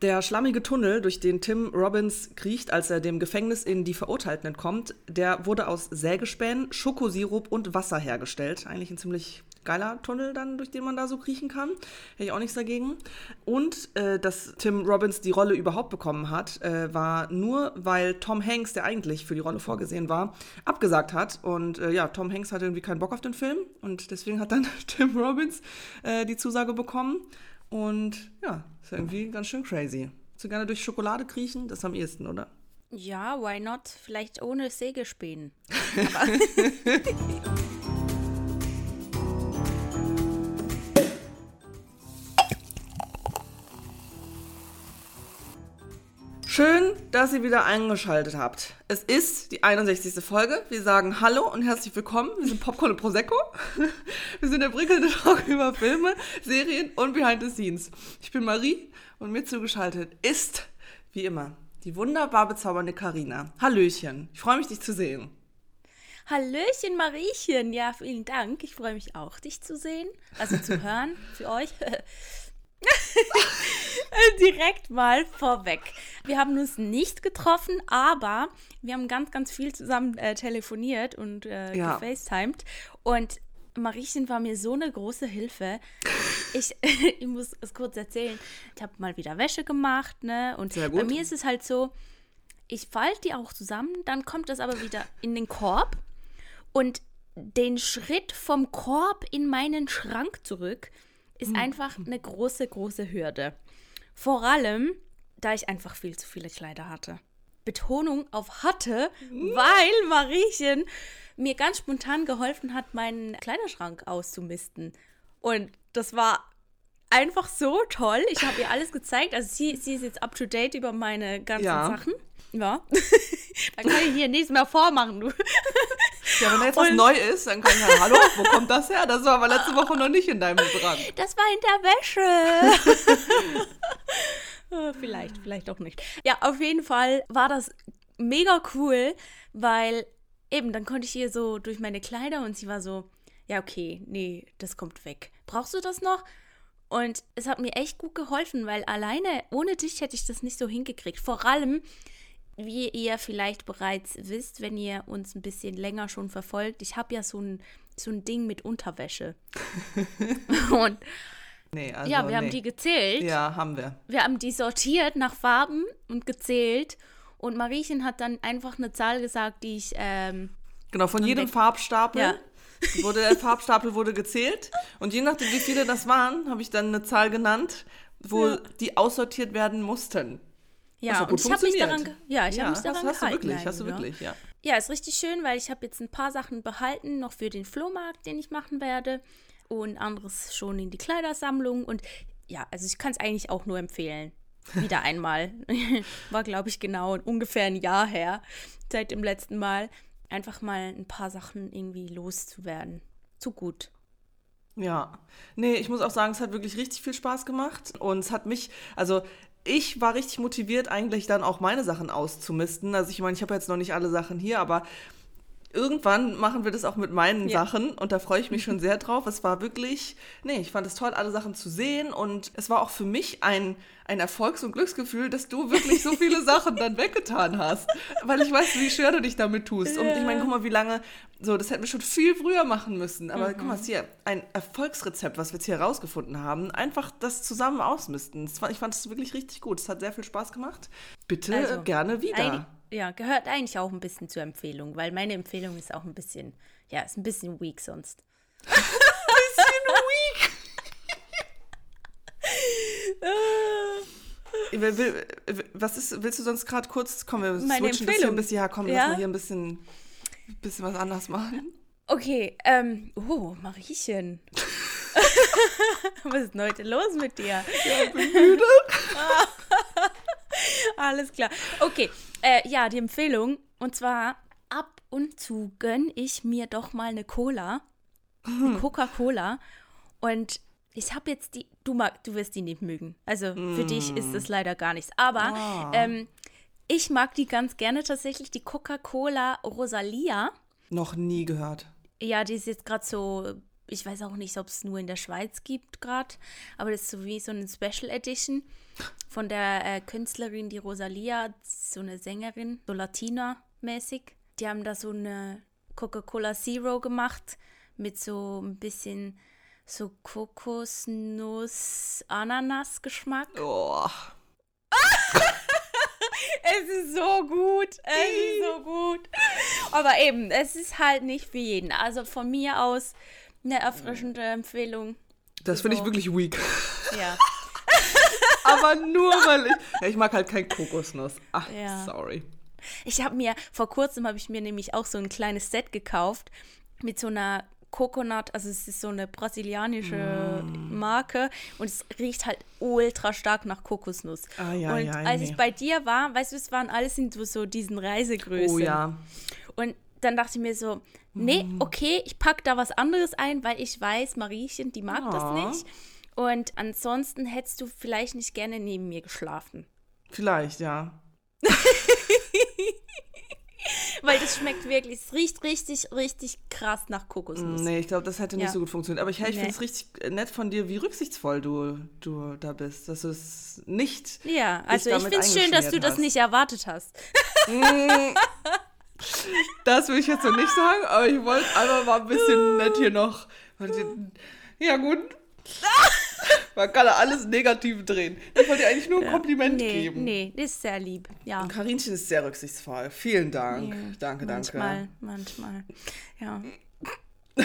Der schlammige Tunnel, durch den Tim Robbins kriecht, als er dem Gefängnis in die Verurteilten entkommt, der wurde aus Sägespänen, Schokosirup und Wasser hergestellt. Eigentlich ein ziemlich geiler Tunnel dann, durch den man da so kriechen kann. Hätte ich auch nichts dagegen. Und äh, dass Tim Robbins die Rolle überhaupt bekommen hat, äh, war nur, weil Tom Hanks, der eigentlich für die Rolle vorgesehen war, abgesagt hat. Und äh, ja, Tom Hanks hatte irgendwie keinen Bock auf den Film und deswegen hat dann Tim Robbins äh, die Zusage bekommen. Und ja, ist irgendwie ganz schön crazy. Du gerne durch Schokolade kriechen? Das am ehesten, oder? Ja, why not? Vielleicht ohne Sägespänen. Schön, dass ihr wieder eingeschaltet habt. Es ist die 61. Folge. Wir sagen Hallo und herzlich willkommen. Wir sind Popcorn und Prosecco. Wir sind der prickelnde Talk über Filme, Serien und Behind the Scenes. Ich bin Marie und mir zugeschaltet ist, wie immer, die wunderbar bezaubernde Karina. Hallöchen. Ich freue mich, dich zu sehen. Hallöchen, Mariechen. Ja, vielen Dank. Ich freue mich auch, dich zu sehen. Also zu hören für euch. Direkt mal vorweg. Wir haben uns nicht getroffen, aber wir haben ganz, ganz viel zusammen äh, telefoniert und äh, ja. gefacetimed. Und Mariechen war mir so eine große Hilfe. Ich, ich muss es kurz erzählen. Ich habe mal wieder Wäsche gemacht, ne? Und bei mir ist es halt so, ich falte die auch zusammen, dann kommt das aber wieder in den Korb. Und den Schritt vom Korb in meinen Schrank zurück ist mhm. einfach eine große, große Hürde. Vor allem, da ich einfach viel zu viele Kleider hatte. Betonung auf hatte, mhm. weil Mariechen mir ganz spontan geholfen hat, meinen Kleiderschrank auszumisten. Und das war einfach so toll. Ich habe ihr alles gezeigt. Also sie, sie ist jetzt up to date über meine ganzen ja. Sachen. Ja. da kann ich hier nichts mehr vormachen, du. Ja, wenn da jetzt was neu ist, dann kann ich ja, hallo, wo kommt das her? Das war aber letzte Woche noch nicht in deinem Schrank. Das war in der Wäsche. Oh, vielleicht, vielleicht auch nicht. Ja, auf jeden Fall war das mega cool, weil eben, dann konnte ich hier so durch meine Kleider und sie war so, ja, okay, nee, das kommt weg. Brauchst du das noch? Und es hat mir echt gut geholfen, weil alleine ohne dich hätte ich das nicht so hingekriegt. Vor allem, wie ihr vielleicht bereits wisst, wenn ihr uns ein bisschen länger schon verfolgt, ich habe ja so ein, so ein Ding mit Unterwäsche. und nee, also, ja, wir nee. haben die gezählt. Ja, haben wir. Wir haben die sortiert nach Farben und gezählt. Und Mariechen hat dann einfach eine Zahl gesagt, die ich. Ähm, genau, von jedem Farbstapel. Ja. Wurde, der Farbstapel wurde gezählt. Und je nachdem, wie viele das waren, habe ich dann eine Zahl genannt, wo ja. die aussortiert werden mussten. Ja, und ich habe mich daran, ja, ich ja, habe mich daran hast, hast du wirklich, hast du wirklich, ja. Ja, ist richtig schön, weil ich habe jetzt ein paar Sachen behalten, noch für den Flohmarkt, den ich machen werde und anderes schon in die Kleidersammlung und ja, also ich kann es eigentlich auch nur empfehlen. Wieder einmal. War, glaube ich, genau ungefähr ein Jahr her, seit dem letzten Mal. Einfach mal ein paar Sachen irgendwie loszuwerden. Zu gut. Ja, nee, ich muss auch sagen, es hat wirklich richtig viel Spaß gemacht und es hat mich, also ich war richtig motiviert, eigentlich dann auch meine Sachen auszumisten. Also ich meine, ich habe jetzt noch nicht alle Sachen hier, aber irgendwann machen wir das auch mit meinen ja. Sachen und da freue ich mich schon sehr drauf. Es war wirklich, nee, ich fand es toll, alle Sachen zu sehen und es war auch für mich ein, ein Erfolgs- und Glücksgefühl, dass du wirklich so viele Sachen dann weggetan hast, weil ich weiß, wie schwer du dich damit tust. Ja. Und ich meine, guck mal, wie lange, so, das hätten wir schon viel früher machen müssen, aber mhm. guck mal, hier ein Erfolgsrezept, was wir jetzt hier herausgefunden haben, einfach das zusammen ausmisten. Ich fand es wirklich richtig gut, es hat sehr viel Spaß gemacht. Bitte also, gerne wieder ja, gehört eigentlich auch ein bisschen zur Empfehlung, weil meine Empfehlung ist auch ein bisschen, ja, ist ein bisschen weak sonst. ein bisschen weak. Was ist, willst du sonst gerade kurz, komm, wir Meine switchen ein bisschen, ja, komm, ja? lass mal hier ein bisschen, bisschen was anders machen. Okay, ähm, oh, Mariechen. was ist denn heute los mit dir? Ja, ich bin müde. Alles klar. Okay, äh, ja, die Empfehlung. Und zwar ab und zu gönne ich mir doch mal eine Cola. Eine hm. Coca-Cola. Und ich habe jetzt die, du mag, du wirst die nicht mögen. Also für mm. dich ist das leider gar nichts. Aber oh. ähm, ich mag die ganz gerne tatsächlich, die Coca-Cola Rosalia. Noch nie gehört. Ja, die ist jetzt gerade so ich weiß auch nicht, ob es nur in der Schweiz gibt gerade, aber das ist so wie so eine Special Edition von der äh, Künstlerin, die Rosalia, so eine Sängerin, so Latina-mäßig. Die haben da so eine Coca-Cola Zero gemacht mit so ein bisschen so Kokosnuss-Ananas-Geschmack. Oh. es ist so gut. Es ist so gut. Aber eben, es ist halt nicht für jeden. Also von mir aus eine erfrischende Empfehlung. Das finde ich wirklich weak. Ja. Aber nur weil ich. Ja, ich mag halt kein Kokosnuss. Ach, Ja. sorry. Ich habe mir, vor kurzem habe ich mir nämlich auch so ein kleines Set gekauft mit so einer Coconut, also es ist so eine brasilianische Marke und es riecht halt ultra stark nach Kokosnuss. Ah, ja, und ja, als nee. ich bei dir war, weißt du, es waren alles in so diesen Reisegrößen. Oh ja. Und dann dachte ich mir so, nee, Mhm. okay, ich packe da was anderes ein, weil ich weiß, Mariechen, die mag Ah. das nicht. Und ansonsten hättest du vielleicht nicht gerne neben mir geschlafen. Vielleicht, ja. Weil das schmeckt wirklich, es riecht richtig, richtig krass nach Kokosnuss. Nee, ich glaube, das hätte nicht Ja. so gut funktioniert. Aber ich, ich Nee. finde es richtig nett von dir, wie rücksichtsvoll du, du da bist. Dass du es nicht. Ja, also ich finde es schön, dass du eingeschmiert das hast. nicht erwartet hast. Das will ich jetzt so nicht sagen, aber ich wollte einfach mal ein bisschen nett hier noch. Ja, gut. Man kann ja alles negativ drehen. Ich wollte dir eigentlich nur ein Kompliment Nee, geben. nee, das ist sehr lieb. Ja. Und Karinchen ist sehr rücksichtsvoll. Vielen Dank. Ja, danke, danke. Manchmal, manchmal. Ja.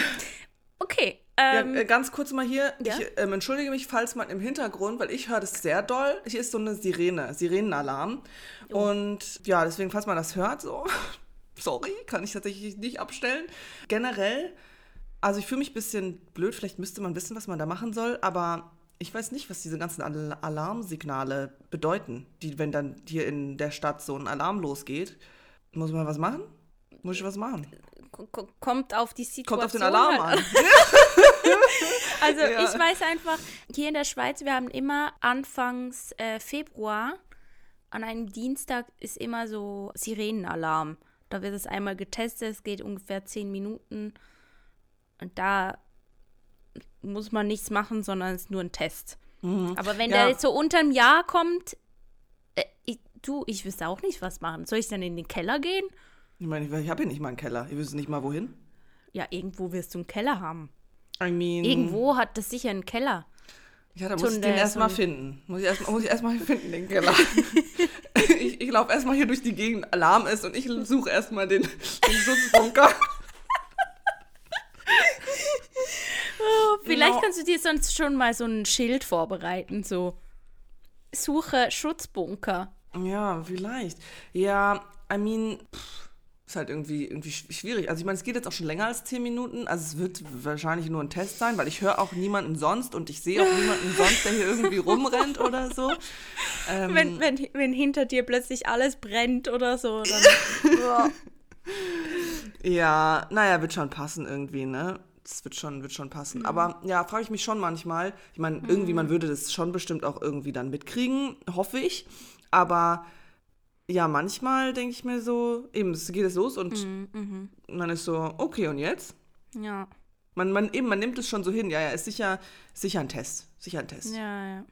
Okay. Ja, Ähm, äh, ganz kurz mal hier, ja? ich ähm, entschuldige mich, falls man im Hintergrund, weil ich höre das sehr doll, hier ist so eine Sirene, Sirenenalarm. Oh. Und ja, deswegen, falls man das hört, so, sorry, kann ich tatsächlich nicht abstellen. Generell, also ich fühle mich ein bisschen blöd, vielleicht müsste man wissen, was man da machen soll, aber ich weiß nicht, was diese ganzen Al Alarmsignale bedeuten, die, wenn dann hier in der Stadt so ein Alarm losgeht. Muss man was machen? Muss ich was machen? kommt auf die Situation. Kommt auf den Alarm halt an. Also Ja. ich weiß einfach, hier in der Schweiz, wir haben immer anfangs äh, Februar, an einem Dienstag ist immer so Sirenenalarm. Da wird es einmal getestet, es geht ungefähr zehn Minuten. Und da muss man nichts machen, sondern es ist nur ein Test. Aber wenn Ja. der jetzt so unterm Jahr kommt, äh, ich, du, ich wüsste auch nicht, was machen. Soll ich dann in den Keller gehen? Ich meine, ich, ich habe hier nicht mal einen Keller. Ich wüsste nicht mal, wohin. Ja, irgendwo wirst du einen Keller haben. I mean, Irgendwo hat das sicher einen Keller. Ja, da muss so ich den erstmal finden. Muss ich erstmal erst finden, den Keller. ich ich laufe erstmal hier durch die Gegend, Alarm ist und ich suche erstmal den, den Schutzbunker. Vielleicht Genau. kannst du dir sonst schon mal so ein Schild vorbereiten, so Suche Schutzbunker. Ja, vielleicht. Ja, I mean, pff, ist halt irgendwie, irgendwie sch- schwierig. Also ich meine, es geht jetzt auch schon länger als 10 Minuten. Also es wird wahrscheinlich nur ein Test sein, weil ich höre auch niemanden sonst und ich sehe auch niemanden sonst, der hier irgendwie rumrennt oder so. Ähm, Wenn, wenn, wenn hinter dir plötzlich alles brennt oder so, dann. Ja, naja, wird schon passen irgendwie, ne? Das wird schon, wird schon passen. Mhm. Aber ja, frage ich mich schon manchmal. Ich meine, irgendwie, man würde das schon bestimmt auch irgendwie dann mitkriegen, hoffe ich. Aber ja, manchmal denke ich mir so, eben, es geht es los und Mhm, man ist so, okay, und jetzt? ja, Man, man, eben, man nimmt es schon so hin. Ja, ja, ist sicher, sicher ein Test. Sicher ein Test. ja, ja.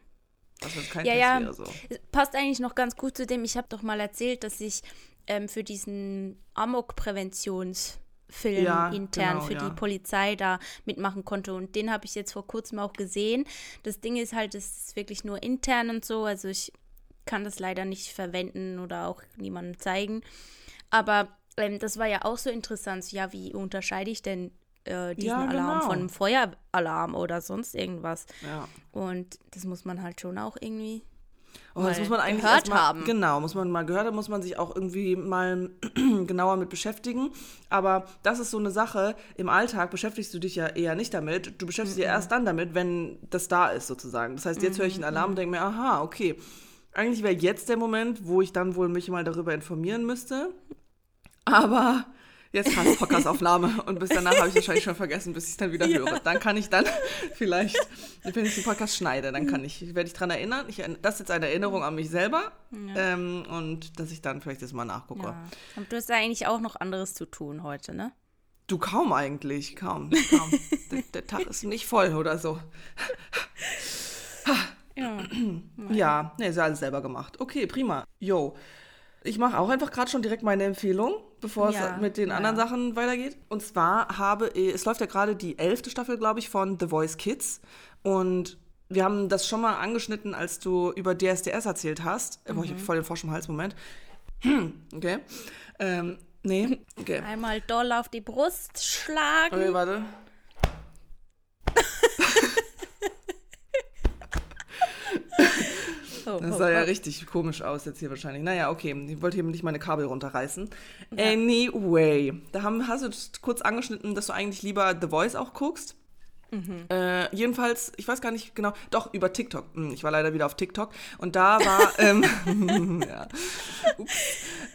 Es kein Ja, Test ja. wäre, so. Passt eigentlich noch ganz gut zu dem, ich habe doch mal erzählt, dass ich ähm, für diesen Amok-Präventionsfilm Ja, intern genau, für ja. die Polizei da mitmachen konnte. Und den habe ich jetzt vor kurzem auch gesehen. Das Ding ist halt, es ist wirklich nur intern und so. Also ich kann das leider nicht verwenden oder auch niemandem zeigen. Aber ähm, das war ja auch so interessant. Ja, wie unterscheide ich denn äh, diesen Ja, Alarm genau. von einem Feueralarm oder sonst irgendwas? Ja. Und das muss man halt schon auch irgendwie Oh, das muss man eigentlich gehört mal, haben. Genau, muss man mal gehört haben, muss man sich auch irgendwie mal genauer mit beschäftigen. Aber das ist so eine Sache, im Alltag beschäftigst du dich ja eher nicht damit. Du beschäftigst dich ja erst dann damit, wenn das da ist, sozusagen. Das heißt, jetzt höre ich einen Alarm und denke mir, aha, okay. Eigentlich wäre jetzt der Moment, wo ich dann wohl mich mal darüber informieren müsste. Aber jetzt passt Podcastaufnahme und bis danach habe ich wahrscheinlich schon vergessen, bis ich es dann wieder höre. Dann kann ich dann vielleicht, wenn ich den Podcast schneide, dann kann ich, werde ich dran erinnern. Ich, das ist jetzt eine Erinnerung an mich selber ähm, und dass ich dann vielleicht das mal nachgucke. Ja. Aber du hast ja eigentlich auch noch anderes zu tun heute, ne? Du kaum eigentlich, kaum. kaum. der, der, Tag ist nicht voll oder so. Ja. ja, ne, ist ja alles selber gemacht. Okay, prima. Jo. Ich mache auch einfach gerade schon direkt meine Empfehlung, bevor ja, es mit den ja. anderen Sachen weitergeht. Und zwar habe, es läuft ja gerade die elfte Staffel, glaube ich, von The Voice Kids. Und wir haben das schon mal angeschnitten, als du über DSDS erzählt hast. Mhm. Boah, ich habe voll den Frosch im Hals, Moment. okay. Ähm, nee, okay. Einmal doll auf die Brust schlagen. Okay, warte. Oh, das sah oh, ja oh. richtig komisch aus jetzt hier wahrscheinlich. Naja, okay, ich wollte hier nicht meine Kabel runterreißen. Anyway, da haben, hast du kurz angeschnitten, dass du eigentlich lieber The Voice auch guckst. Mhm. Äh, jedenfalls, ich weiß gar nicht genau, doch über TikTok. Hm, ich war leider wieder auf TikTok und da war, ähm, ja.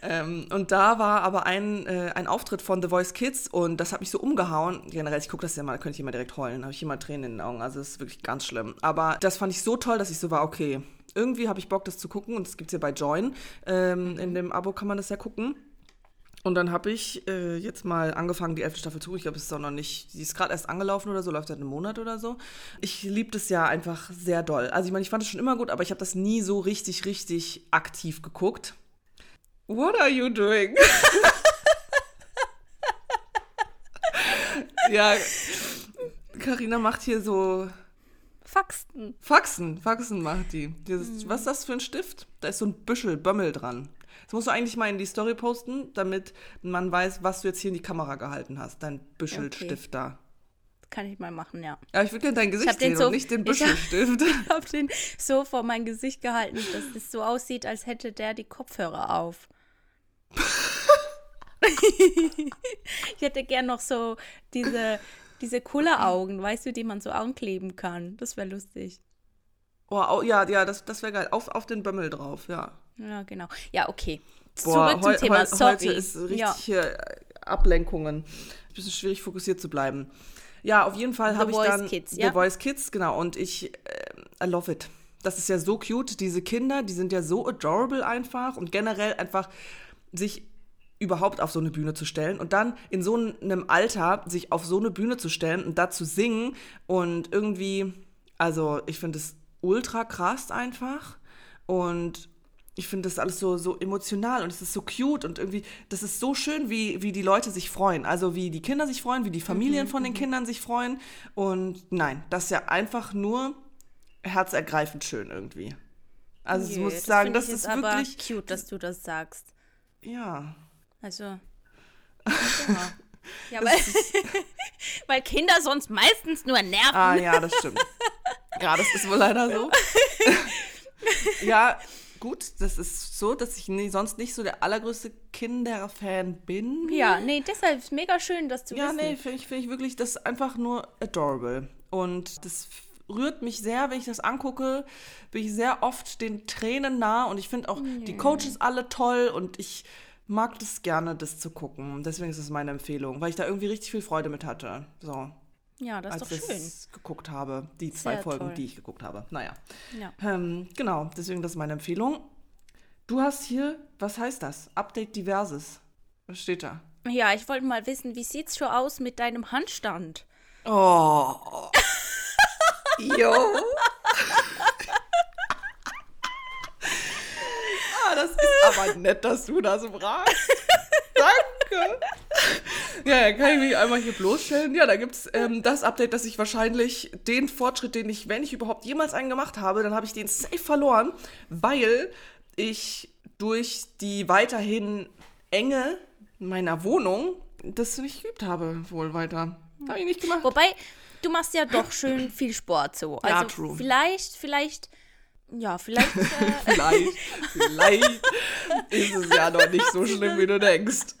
ähm, und da war aber ein, äh, ein Auftritt von The Voice Kids und das hat mich so umgehauen. Generell, ich gucke das ja mal, da könnte ich immer direkt heulen, habe ich immer Tränen in den Augen, also es ist wirklich ganz schlimm. Aber das fand ich so toll, dass ich so war, okay, irgendwie habe ich Bock, das zu gucken und das gibt es ja bei Join. Ähm, in dem Abo kann man das ja gucken. Und dann habe ich äh, jetzt mal angefangen, die elfte Staffel zu. Ich glaube, es ist auch noch nicht, sie ist gerade erst angelaufen oder so, läuft seit einem Monat oder so. Ich liebe das ja einfach sehr doll. Also ich meine, ich fand es schon immer gut, aber ich habe das nie so richtig, richtig aktiv geguckt. What are you doing? ja, Karina macht hier so Faxen. Faxen, Faxen macht die. Dieses, mhm. Was ist das für ein Stift? Da ist so ein Büschel Bömmel dran. Das musst du eigentlich mal in die Story posten, damit man weiß, was du jetzt hier in die Kamera gehalten hast. Dein Büschelstift okay. da. Kann ich mal machen, ja. Ja, ich würde gerne dein Gesicht sehen so, und nicht den Büschelstift. Ich habe hab den so vor mein Gesicht gehalten, dass es so aussieht, als hätte der die Kopfhörer auf. ich hätte gern noch so diese, diese Kulleraugen, weißt du, die man so ankleben kann. Das wäre lustig. Oh, ja, ja, das, das wäre geil. Auf, auf den Bömmel drauf, ja. Ja, genau. Ja, okay. Boah, Zurück zum Thema. Sorry. Heute ist richtig ja. hier Ablenkungen. Ein bisschen schwierig fokussiert zu bleiben. Ja, auf jeden Fall habe ich dann Kids, The Voice Kids, genau. Und ich, äh, I love it. Das ist ja so cute. Diese Kinder, die sind ja so adorable einfach und generell einfach sich überhaupt auf so eine Bühne zu stellen und dann in so einem Alter sich auf so eine Bühne zu stellen und da zu singen und irgendwie, also ich finde es ultra krass einfach und ich finde das alles so, so emotional und es ist so cute und irgendwie, das ist so schön, wie, wie die Leute sich freuen. Also wie die Kinder sich freuen, wie die Familien mhm, von den mhm. Kindern sich freuen. Und nein, das ist ja einfach nur herzergreifend schön irgendwie. Also ich muss sagen, das ist aber wirklich cute, dass du das sagst. Ja. Also. Ja, ja weil, weil Kinder sonst meistens nur nerven. Ah ja, das stimmt. Ja, das ist wohl leider so. ja, gut, das ist so, dass ich nie, sonst nicht so der allergrößte Kinderfan bin. Ja, nee, deshalb ist mega schön, dass du Ja, wissen. nee, finde ich, find ich wirklich, das einfach nur adorable. Und das rührt mich sehr, wenn ich das angucke, bin ich sehr oft den Tränen nah und ich finde auch nee. die Coaches alle toll und ich mag das gerne, das zu gucken. Deswegen ist es meine Empfehlung, weil ich da irgendwie richtig viel Freude mit hatte. So. Ja, das ist doch schön. ich geguckt habe, die zwei Sehr Folgen, toll. die ich geguckt habe. Naja. Ja. Ähm, genau, deswegen das ist meine Empfehlung. Du hast hier, was heißt das? Update Diverses. Was steht da? Ja, ich wollte mal wissen, wie sieht's schon aus mit deinem Handstand? Oh. jo. ah, das ist aber nett, dass du das fragst. Danke. Ja, kann ich mich einmal hier bloßstellen. Ja, da gibt es ähm, das Update, dass ich wahrscheinlich den Fortschritt, den ich, wenn ich überhaupt jemals einen gemacht habe, dann habe ich den safe verloren, weil ich durch die weiterhin Enge meiner Wohnung das nicht geübt habe, wohl weiter. Habe ich nicht gemacht. Wobei, du machst ja doch schön viel Sport so. Also ja, true. vielleicht, vielleicht ja, vielleicht. Äh vielleicht, vielleicht ist es ja noch nicht so schlimm, wie du denkst.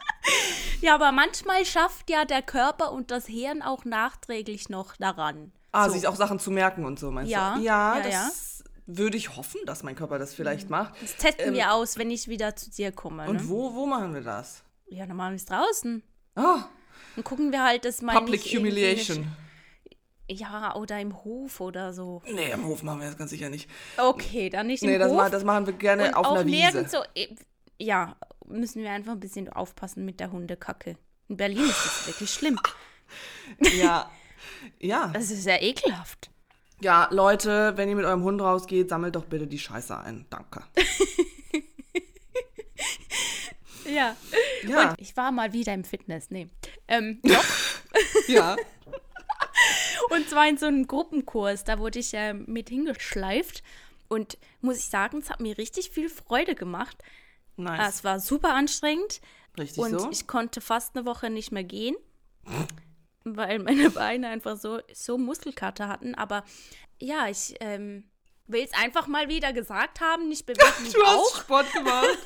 Ja, aber manchmal schafft ja der Körper und das Hirn auch nachträglich noch daran. Ah, so. sich auch Sachen zu merken und so, meinst ja, du? Ja, ja, das ja. würde ich hoffen, dass mein Körper das vielleicht mhm. macht. Das testen ähm, wir aus, wenn ich wieder zu dir komme. Ne? Und wo, wo machen wir das? Ja, dann machen wir es draußen. Ah. Dann gucken wir halt, dass mein. Public Humiliation. Ja, oder im Hof oder so. Nee, im Hof machen wir das ganz sicher nicht. Okay, dann nicht im nee, Hof. Nee, das, das, machen wir gerne und auf auch einer Wiese. So, ja, müssen wir einfach ein bisschen aufpassen mit der Hundekacke. In Berlin ist das wirklich schlimm. Ja. Ja. Das ist sehr ekelhaft. Ja, Leute, wenn ihr mit eurem Hund rausgeht, sammelt doch bitte die Scheiße ein. Danke. ja. Ja. Und ich war mal wieder im Fitness. Nee. Ähm, doch. ja. Und zwar in so einem Gruppenkurs. Da wurde ich äh, mit hingeschleift. Und muss ich sagen, es hat mir richtig viel Freude gemacht. Nice. Es war super anstrengend. Richtig und so. ich konnte fast eine Woche nicht mehr gehen, weil meine Beine einfach so, so Muskelkater hatten. Aber ja, ich ähm, will es einfach mal wieder gesagt haben. Ich bewege mich Du hast auch. Sport gemacht.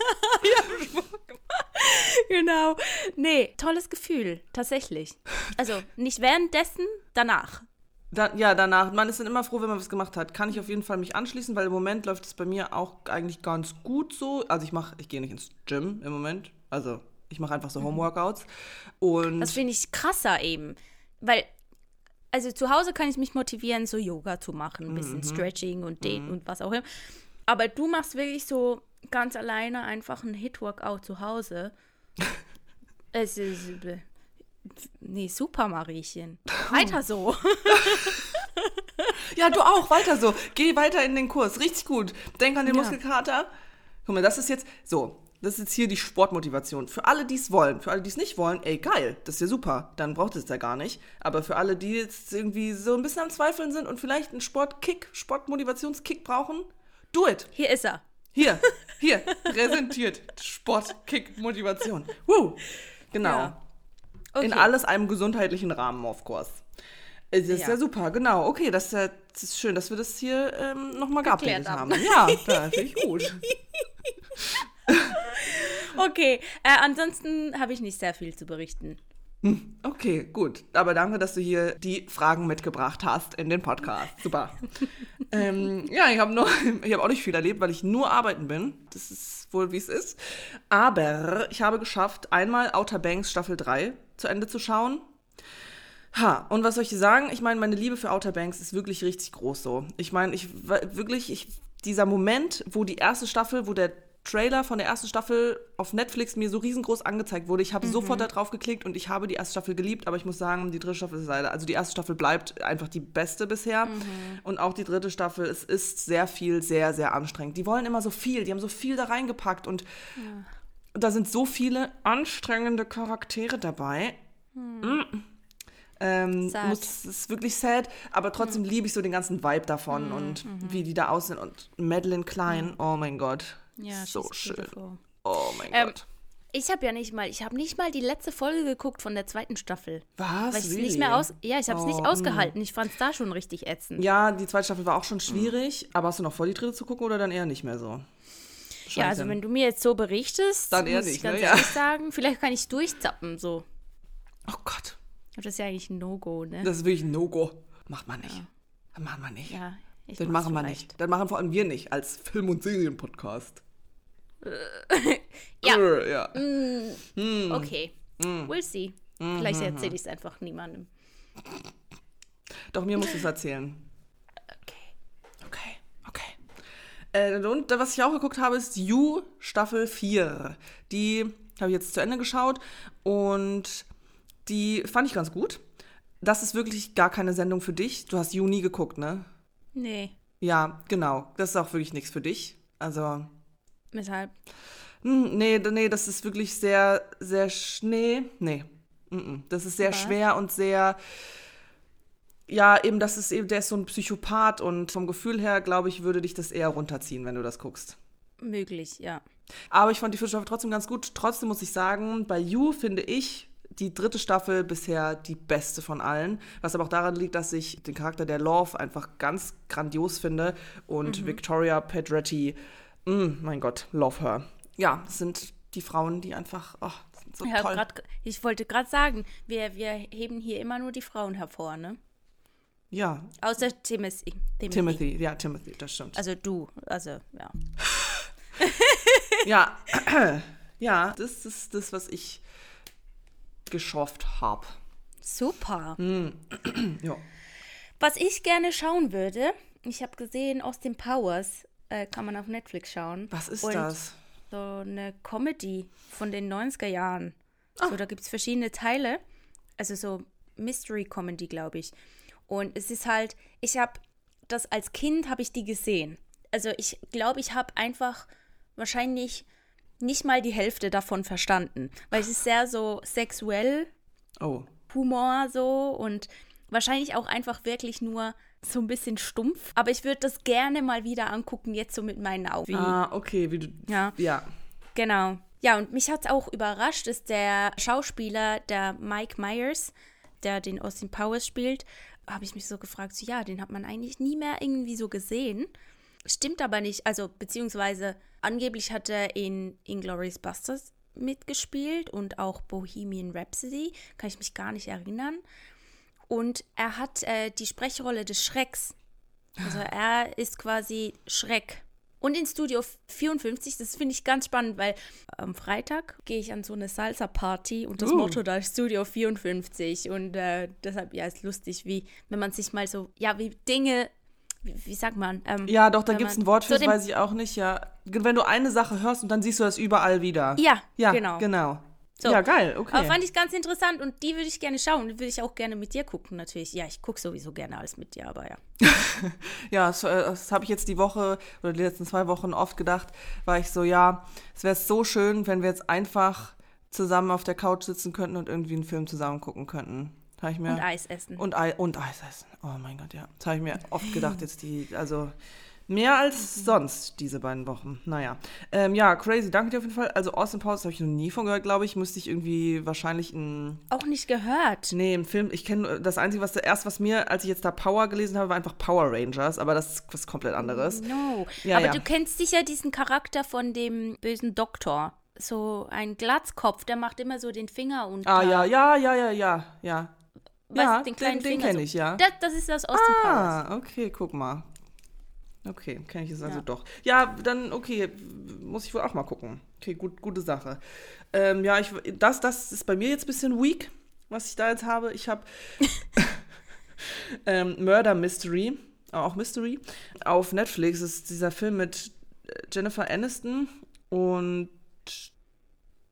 Genau. Nee, tolles Gefühl, tatsächlich. Also nicht währenddessen, danach. Da, ja, danach. Man ist dann immer froh, wenn man was gemacht hat. Kann ich auf jeden Fall mich anschließen, weil im Moment läuft es bei mir auch eigentlich ganz gut so. Also ich mache, ich gehe nicht ins Gym im Moment. Also ich mache einfach so Homeworkouts. Und Das finde ich krasser eben. Weil, also zu Hause kann ich mich motivieren, so Yoga zu machen, ein bisschen Stretching und Dehnen und was auch immer. Aber du machst wirklich so ganz alleine einfach ein Hit-Workout zu Hause. es ist. Nee, super, Mariechen. Weiter so. ja, du auch, weiter so. Geh weiter in den Kurs. Richtig gut. Denk an den Ja. Muskelkater. Guck mal, das ist jetzt so. Das ist jetzt hier die Sportmotivation. Für alle, die es wollen. Für alle, die es nicht wollen, ey, geil, das ist ja super. Dann braucht es ja gar nicht. Aber für alle, die jetzt irgendwie so ein bisschen am Zweifeln sind und vielleicht einen Sportkick, Sportmotivationskick brauchen, do it. Hier ist er. Hier, hier, präsentiert. Sportkick, Motivation. Woo. Genau. Ja. Okay. In alles einem gesundheitlichen Rahmen, of course. Es ist ja. Ja. super, genau. Okay, das ist, ja, das ist schön, dass wir das hier ähm, nochmal geupdatet haben. haben. Ja, da finde ich gut. Okay, äh, ansonsten habe ich nicht sehr viel zu berichten. Okay, gut. Aber danke, dass du hier die Fragen mitgebracht hast in den Podcast. Super. ähm, ja, ich habe hab auch nicht viel erlebt, weil ich nur arbeiten bin. Das ist wohl, wie es ist. Aber ich habe geschafft, einmal Outer Banks Staffel 3 zu Ende zu schauen. Ha, und was soll ich dir sagen? Ich meine, meine Liebe für Outer Banks ist wirklich richtig groß so. Ich meine, ich war wirklich, ich, dieser Moment, wo die erste Staffel, wo der Trailer von der ersten Staffel auf Netflix mir so riesengroß angezeigt wurde, ich habe sofort da drauf geklickt und ich habe die erste Staffel geliebt, aber ich muss sagen, die dritte Staffel ist leider, also die erste Staffel bleibt einfach die beste bisher und auch die dritte Staffel, es ist sehr viel, sehr, sehr anstrengend. Die wollen immer so viel, die haben so viel da reingepackt und da sind so viele anstrengende Charaktere dabei. Mm. Ähm, Sad. muss, es ist wirklich sad, aber trotzdem liebe ich so den ganzen Vibe davon und wie die da aussehen. Und Madeline Klein, oh mein Gott, Ja, so schön. beautiful. Oh mein Ähm, Gott. Ich habe ja nicht mal, ich habe nicht mal die letzte Folge geguckt von der zweiten Staffel. Was? Weil ich Really? nicht mehr aus, ja, ich habe es Oh, nicht mm. ausgehalten. Ich fand es da schon richtig ätzend. Ja, die zweite Staffel war auch schon schwierig, aber hast du noch vor, die dritte zu gucken oder dann eher nicht mehr so? Ja, also wenn du mir jetzt so berichtest, Dann eher muss ich ganz ne? Ja. ehrlich sagen, vielleicht kann ich durchzappen so. Oh Gott, Aber das ist ja eigentlich ein No-Go, ne? das ist wirklich ein No-Go. Macht man nicht. Das machen wir nicht. ja, ich das machen wir nicht. Das machen vor allem wir nicht als Film- und Serien-Podcast. Ja. Ja. Okay, Mm. we'll see. Mhm, Vielleicht erzähle ich es einfach niemandem. Doch, mir musst du es erzählen. Okay. Äh, und was ich auch geguckt habe, ist You Staffel 4. Die habe ich jetzt zu Ende geschaut und die fand ich ganz gut. Das ist wirklich gar keine Sendung für dich. Du hast You nie geguckt, ne? Nee, Ja, genau. Das ist auch wirklich nichts für dich. Also, weshalb? hm, nee, nee, das ist wirklich sehr, sehr, sch nee, nee. Mm -mm. Das ist sehr Was? schwer und sehr, ja, eben, das ist eben, der ist so ein Psychopath und vom Gefühl her, glaube ich, würde dich das eher runterziehen, wenn du das guckst. Möglich, ja. Aber ich fand die vierte Staffel trotzdem ganz gut. Trotzdem muss ich sagen, bei You finde ich die dritte Staffel bisher die beste von allen. Was aber auch daran liegt, dass ich den Charakter der Love einfach ganz grandios finde. Und Victoria Pedretti, mm, mein Gott, love her. Ja, das sind die Frauen, die einfach, oh, so Ja, toll. grad, ich wollte gerade sagen, wir, wir heben hier immer nur die Frauen hervor, ne? Ja, Außer Timothy. Timothy. Timothy, ja, Timothy, das stimmt. Also du, also ja. ja, ja, das ist das, was ich geschafft habe. Super. Ja. Was ich gerne schauen würde, ich habe gesehen, Austin Powers äh, kann man auf Netflix schauen. Was ist Und das? So eine Comedy von den 90er Jahren. Ah. So, da gibt es verschiedene Teile. Also so Mystery Comedy, glaube ich. Und es ist halt, ich habe das als Kind habe ich die gesehen. Also ich glaube, ich habe einfach wahrscheinlich nicht mal die Hälfte davon verstanden, weil es ist sehr so sexuell, oh. Humor so und wahrscheinlich auch einfach wirklich nur so ein bisschen stumpf. Aber ich würde das gerne mal wieder angucken, jetzt so mit meinen Augen. Ah, okay, wie du. Ja. Ja. Genau. Ja, und mich hat es auch überrascht, ist der Schauspieler, der Mike Myers, der den Austin Powers spielt, habe ich mich so gefragt, so, ja, den hat man eigentlich nie mehr irgendwie so gesehen. Stimmt aber nicht, also beziehungsweise angeblich hat er in Inglourious Busters mitgespielt und auch Bohemian Rhapsody, kann ich mich gar nicht erinnern. Und er hat äh, die Sprechrolle des Schrecks. Also er ist quasi Schreck. Und in Studio 54, das finde ich ganz spannend, weil am Freitag gehe ich an so eine Salsa-Party und das uh. Motto da ist Studio 54. Und äh, deshalb, ja, ist lustig, wie, wenn man sich mal so, ja, wie Dinge wie, wie, sagt man? Ähm, ja, doch, da gibt es ein Wort für, so das weiß ich auch nicht, ja. Wenn du eine Sache hörst und dann siehst du das überall wieder. Ja, ja genau. genau. So. Ja, geil, okay. Aber fand ich ganz interessant und die würde ich gerne schauen. Die würde ich auch gerne mit dir gucken, natürlich. Ja, ich gucke sowieso gerne alles mit dir, aber ja. ja, das, äh, das habe ich jetzt die Woche oder die letzten zwei Wochen oft gedacht, war ich so, ja, es wäre so schön, wenn wir jetzt einfach zusammen auf der Couch sitzen könnten und irgendwie einen Film zusammen gucken könnten. Ich mir, und Eis essen. Und, Ei, und Eis essen. Oh mein Gott, ja. Das habe ich mir oft gedacht, jetzt die, also Mehr als sonst diese beiden Wochen. Naja. Ähm, ja, crazy. Danke dir auf jeden Fall. Also Austin Powers habe ich noch nie von gehört, glaube ich. Müsste ich irgendwie wahrscheinlich ein. Auch nicht gehört. Nee, im Film. Ich kenne das Einzige, was erst, was mir, als ich jetzt da Power gelesen habe, war einfach Power Rangers. Aber das ist was komplett anderes. No. Ja, aber ja. du kennst sicher diesen Charakter von dem bösen Doktor. So ein Glatzkopf, der macht immer so den Finger und. Ah, ja, ja, ja, ja, ja, ja. Weißt, ja, den kleinen den, den kenne ich, ja. Das, das ist das Austin ah, Powers. Ah, okay, guck mal. Okay, kenne ich es also ja. doch. Ja, dann, okay, muss ich wohl auch mal gucken. Okay, gut, gute Sache. Ähm, ja, ich, das, das ist bei mir jetzt ein bisschen weak, was ich da jetzt habe. Ich habe ähm, Murder Mystery, auch Mystery, auf Netflix. Das ist dieser Film mit äh, Jennifer Aniston und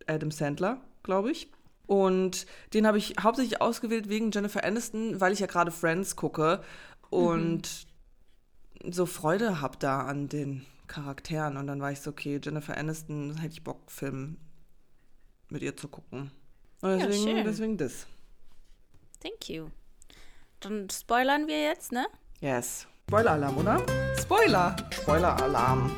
Adam Sandler, glaube ich. Und den habe ich hauptsächlich ausgewählt wegen Jennifer Aniston, weil ich ja gerade Friends gucke. Und mhm so Freude habe da an den Charakteren. Und dann war ich so, okay, Jennifer Aniston, hätte ich Bock, Film mit ihr zu gucken. Und deswegen, ja, schön. deswegen das. Thank you. Dann spoilern wir jetzt, ne? Yes. Spoiler-Alarm, oder? Spoiler! Spoiler-Alarm.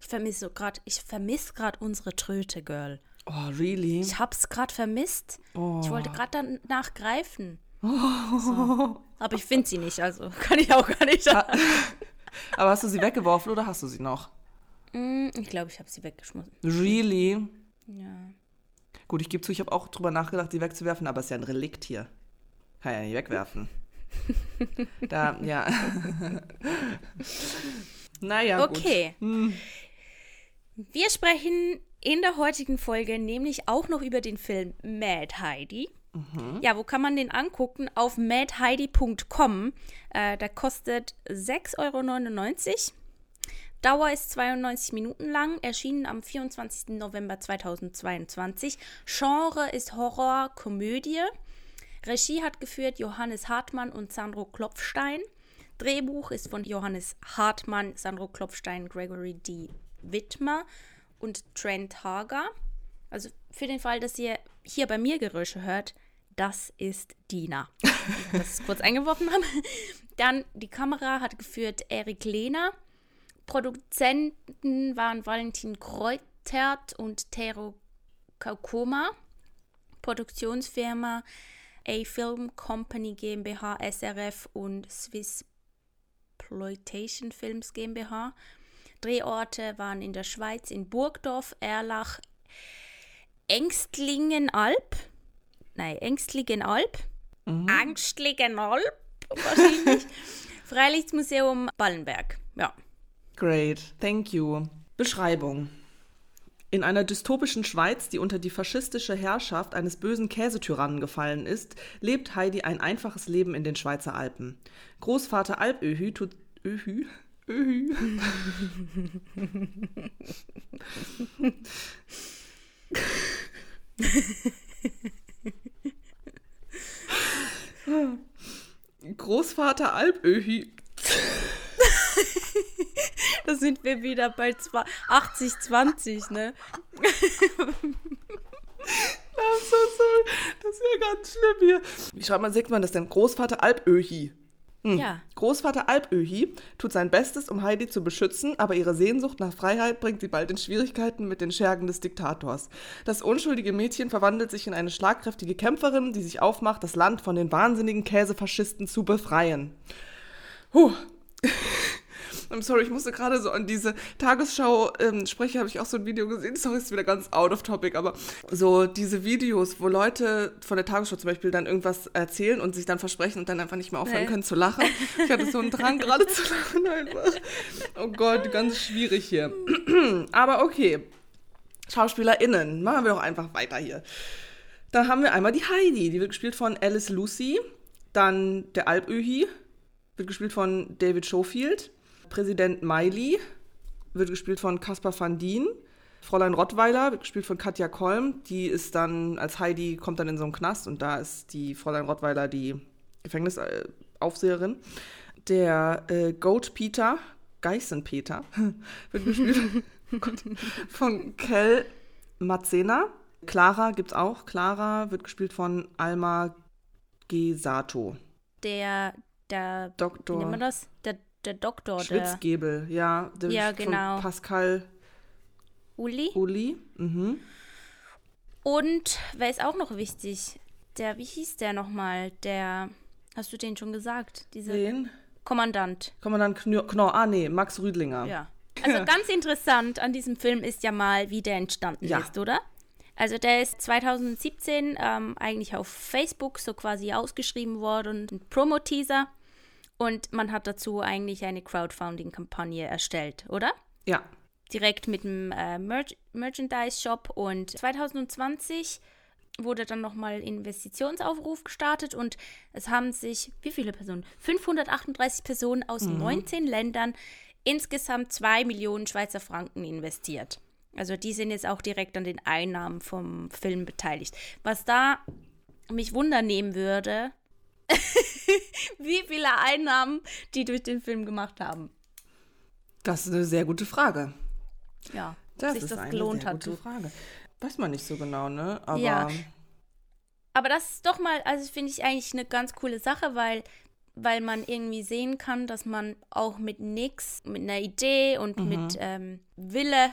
Ich vermisse so gerade, ich vermisse gerade unsere Tröte, Girl. Oh, really? Ich hab's gerade vermisst. Oh. Ich wollte gerade danach greifen. So. Aber ich finde sie nicht, also kann ich auch gar nicht sagen. Aber hast du sie weggeworfen oder hast du sie noch? Mm, ich glaube, ich habe sie weggeschmissen. Really? Ja. Gut, ich gebe zu, ich habe auch drüber nachgedacht, sie wegzuwerfen, aber es ist ja ein Relikt hier. Kann ja nicht wegwerfen. da, ja. naja. Okay. Gut. Hm. Wir sprechen in der heutigen Folge nämlich auch noch über den Film Mad Heidi. Mhm. Ja, wo kann man den angucken? Auf madheidi.com. Äh, der kostet 6,99 Euro. Dauer ist 92 Minuten lang, erschienen am 24. November 2022. Genre ist Horror, Komödie. Regie hat geführt Johannes Hartmann und Sandro Klopfstein. Drehbuch ist von Johannes Hartmann, Sandro Klopfstein, Gregory D. Wittmer und Trent Hager. Also für den Fall, dass ihr hier bei mir Geräusche hört, das ist Dina. das kurz eingeworfen haben. Dann die Kamera hat geführt Erik Lehner. Produzenten waren Valentin Kreutert und Tero Kaukoma. Produktionsfirma A Film Company GmbH, SRF und Swiss Ploitation Films GmbH. Drehorte waren in der Schweiz in Burgdorf, Erlach, Ängstlingenalb, nein, Ängstlingenalb, mhm. Angstlingenalb wahrscheinlich, Freilichtmuseum Ballenberg, ja. Great, thank you. Beschreibung. In einer dystopischen Schweiz, die unter die faschistische Herrschaft eines bösen Käsetyrannen gefallen ist, lebt Heidi ein einfaches Leben in den Schweizer Alpen. Großvater Alpöhü tut Öhü Öhü Großvater Alpöhi. da sind wir wieder bei 80-20, ne? Das, so, so, das ist ja ganz schlimm hier. Wie schreibt man, sagt man das denn? Großvater Alpöhi. Hm. Ja. Großvater Alpöhi tut sein Bestes, um Heidi zu beschützen, aber ihre Sehnsucht nach Freiheit bringt sie bald in Schwierigkeiten mit den Schergen des Diktators. Das unschuldige Mädchen verwandelt sich in eine schlagkräftige Kämpferin, die sich aufmacht, das Land von den wahnsinnigen Käsefaschisten zu befreien. Puh. I'm sorry, ich musste gerade so an diese Tagesschau-Sprecher, ähm, habe ich auch so ein Video gesehen. Sorry, ist wieder ganz out of topic, aber so diese Videos, wo Leute von der Tagesschau zum Beispiel dann irgendwas erzählen und sich dann versprechen und dann einfach nicht mehr aufhören können zu lachen. Ich hatte so einen Drang, gerade zu lachen einfach. Oh Gott, ganz schwierig hier. aber okay. SchauspielerInnen, machen wir doch einfach weiter hier. Dann haben wir einmal die Heidi, die wird gespielt von Alice Lucy. Dann der Alpöhi, wird gespielt von David Schofield. Präsident Miley wird gespielt von Caspar van Dien. Fräulein Rottweiler wird gespielt von Katja Kolm. Die ist dann, als Heidi kommt dann in so einen Knast und da ist die Fräulein Rottweiler die Gefängnisaufseherin. Der äh, Goat Peter, Geißenpeter, wird gespielt von Kel Mazzena. Clara gibt es auch. Clara wird gespielt von Alma Gesato. Der, der, Doktor. Wie nennt man das? Der der Doktor. Schwitzgebel, der, ja. Der ja, genau. Pascal Uli. Uli, mhm. Und wer ist auch noch wichtig? Der, wie hieß der nochmal? Der, hast du den schon gesagt? Diese Wen? Kommandant. Kommandant Knorr, ah nee, Max Rüdlinger. Ja. Also ganz interessant an diesem Film ist ja mal, wie der entstanden ja. ist, oder? Also der ist 2017 ähm, eigentlich auf Facebook so quasi ausgeschrieben worden, ein Promo-Teaser. Und man hat dazu eigentlich eine Crowdfunding-Kampagne erstellt, oder? Ja. Direkt mit dem äh, Mer Merchandise-Shop. Und 2020 wurde dann nochmal Investitionsaufruf gestartet und es haben sich, wie viele Personen? 538 Personen aus mhm. 19 Ländern insgesamt 2 Millionen Schweizer Franken investiert. Also die sind jetzt auch direkt an den Einnahmen vom Film beteiligt. Was da mich wundernehmen würde, wie viele Einnahmen die durch den Film gemacht haben? Das ist eine sehr gute Frage. Ja, das sich ist das eine gelohnt sehr hat. Gute Frage. Weiß man nicht so genau, ne? Aber ja. Aber das ist doch mal, also finde ich eigentlich eine ganz coole Sache, weil, weil man irgendwie sehen kann, dass man auch mit nix, mit einer Idee und mhm. mit ähm, Wille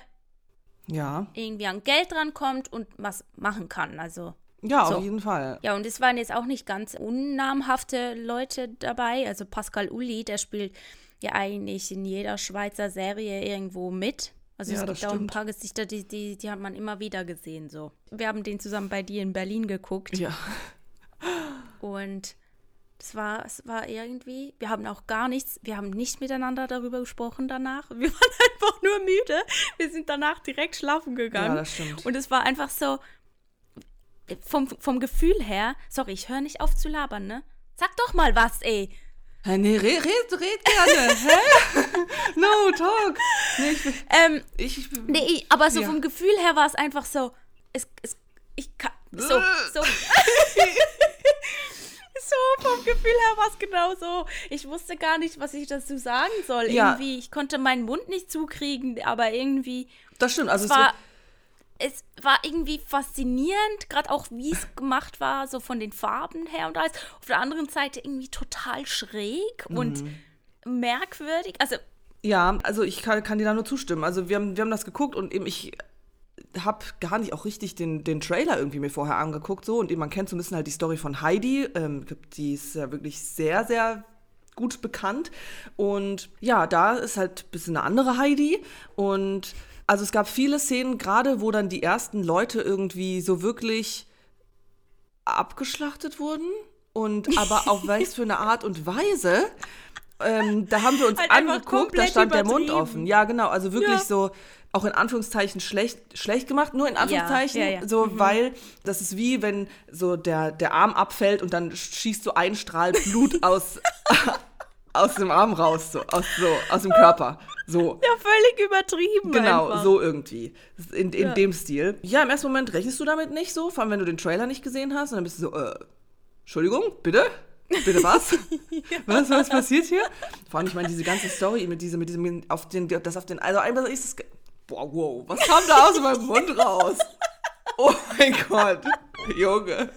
ja. irgendwie an Geld rankommt und was machen kann. Also ja, so. auf jeden Fall. Ja, und es waren jetzt auch nicht ganz unnamhafte Leute dabei. Also Pascal Uli, der spielt ja eigentlich in jeder Schweizer Serie irgendwo mit. Also ja, es gibt auch ein paar Gesichter, die, die, die hat man immer wieder gesehen. So. Wir haben den zusammen bei dir in Berlin geguckt. Ja. Und es war, es war irgendwie, wir haben auch gar nichts, wir haben nicht miteinander darüber gesprochen danach. Wir waren einfach nur müde. Wir sind danach direkt schlafen gegangen. Ja, das stimmt. Und es war einfach so, vom, vom Gefühl her, sorry, ich höre nicht auf zu labern, ne? Sag doch mal was, ey. Nee, red, red, red gerne. Hä? no, talk. Nee, ich, ähm, ich, nee, aber so ja. vom Gefühl her war es einfach so, es, es, ich kann, so, so. so, vom Gefühl her war es genau so. Ich wusste gar nicht, was ich dazu sagen soll. Ja. Irgendwie, ich konnte meinen Mund nicht zukriegen, aber irgendwie. Das stimmt, also es war es war irgendwie faszinierend, gerade auch wie es gemacht war, so von den Farben her und alles. Auf der anderen Seite irgendwie total schräg mhm. und merkwürdig. Also ja, also ich kann, kann dir da nur zustimmen. Also wir haben, wir haben das geguckt und eben ich habe gar nicht auch richtig den, den Trailer irgendwie mir vorher angeguckt so und eben man kennt so ein bisschen halt die Story von Heidi. Ähm, die ist ja wirklich sehr, sehr gut bekannt und ja, da ist halt ein bisschen eine andere Heidi und also es gab viele Szenen, gerade wo dann die ersten Leute irgendwie so wirklich abgeschlachtet wurden und aber auf was für eine Art und Weise. Ähm, da haben wir uns halt angeguckt, da stand der Mund offen. Ja, genau, also wirklich ja. so auch in Anführungszeichen schlecht, schlecht gemacht, nur in Anführungszeichen, ja, ja, so, mhm. weil das ist wie, wenn so der, der Arm abfällt und dann schießt so ein Strahl Blut aus, aus dem Arm raus, so aus, so, aus dem Körper. So. Ja, völlig übertrieben. Genau, einfach. so irgendwie. In, in Ja. dem Stil. Ja, im ersten Moment rechnest du damit nicht so, vor allem wenn du den Trailer nicht gesehen hast. Und dann bist du so, äh, Entschuldigung, bitte? Bitte was? was? Was passiert hier? Vor allem, ich meine, diese ganze Story mit diesem, mit diesem, auf den, das auf den, also einmal ist es, boah, wow, was kam da aus meinem Mund raus? Oh mein Gott, Junge.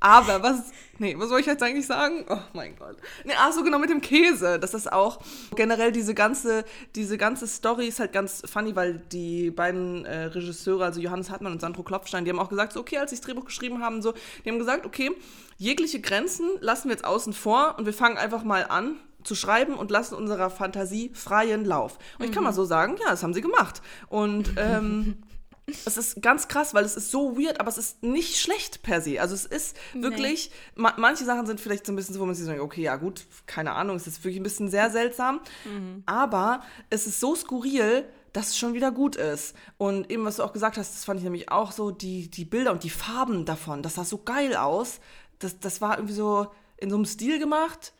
Aber was, nee, was soll ich jetzt eigentlich sagen? Oh mein Gott. Nee, ach so, genau, mit dem Käse. Das ist auch generell diese ganze, diese ganze Story ist halt ganz funny, weil die beiden äh, Regisseure, also Johannes Hartmann und Sandro Klopfstein, die haben auch gesagt, so, okay, als sie das Drehbuch geschrieben haben, so, die haben gesagt, okay, jegliche Grenzen lassen wir jetzt außen vor und wir fangen einfach mal an zu schreiben und lassen unserer Fantasie freien Lauf. Und ich kann mal so sagen, ja, das haben sie gemacht. Und ähm, es ist ganz krass, weil es ist so weird, aber es ist nicht schlecht per se. Also es ist wirklich, ma manche Sachen sind vielleicht so ein bisschen so, wo man sich sagt, okay, ja gut, keine Ahnung, es ist wirklich ein bisschen sehr seltsam. Aber es ist so skurril, dass es schon wieder gut ist. Und eben, was du auch gesagt hast, das fand ich nämlich auch so, die, die Bilder und die Farben davon, das sah so geil aus. Das, das war irgendwie so in so einem Stil gemacht,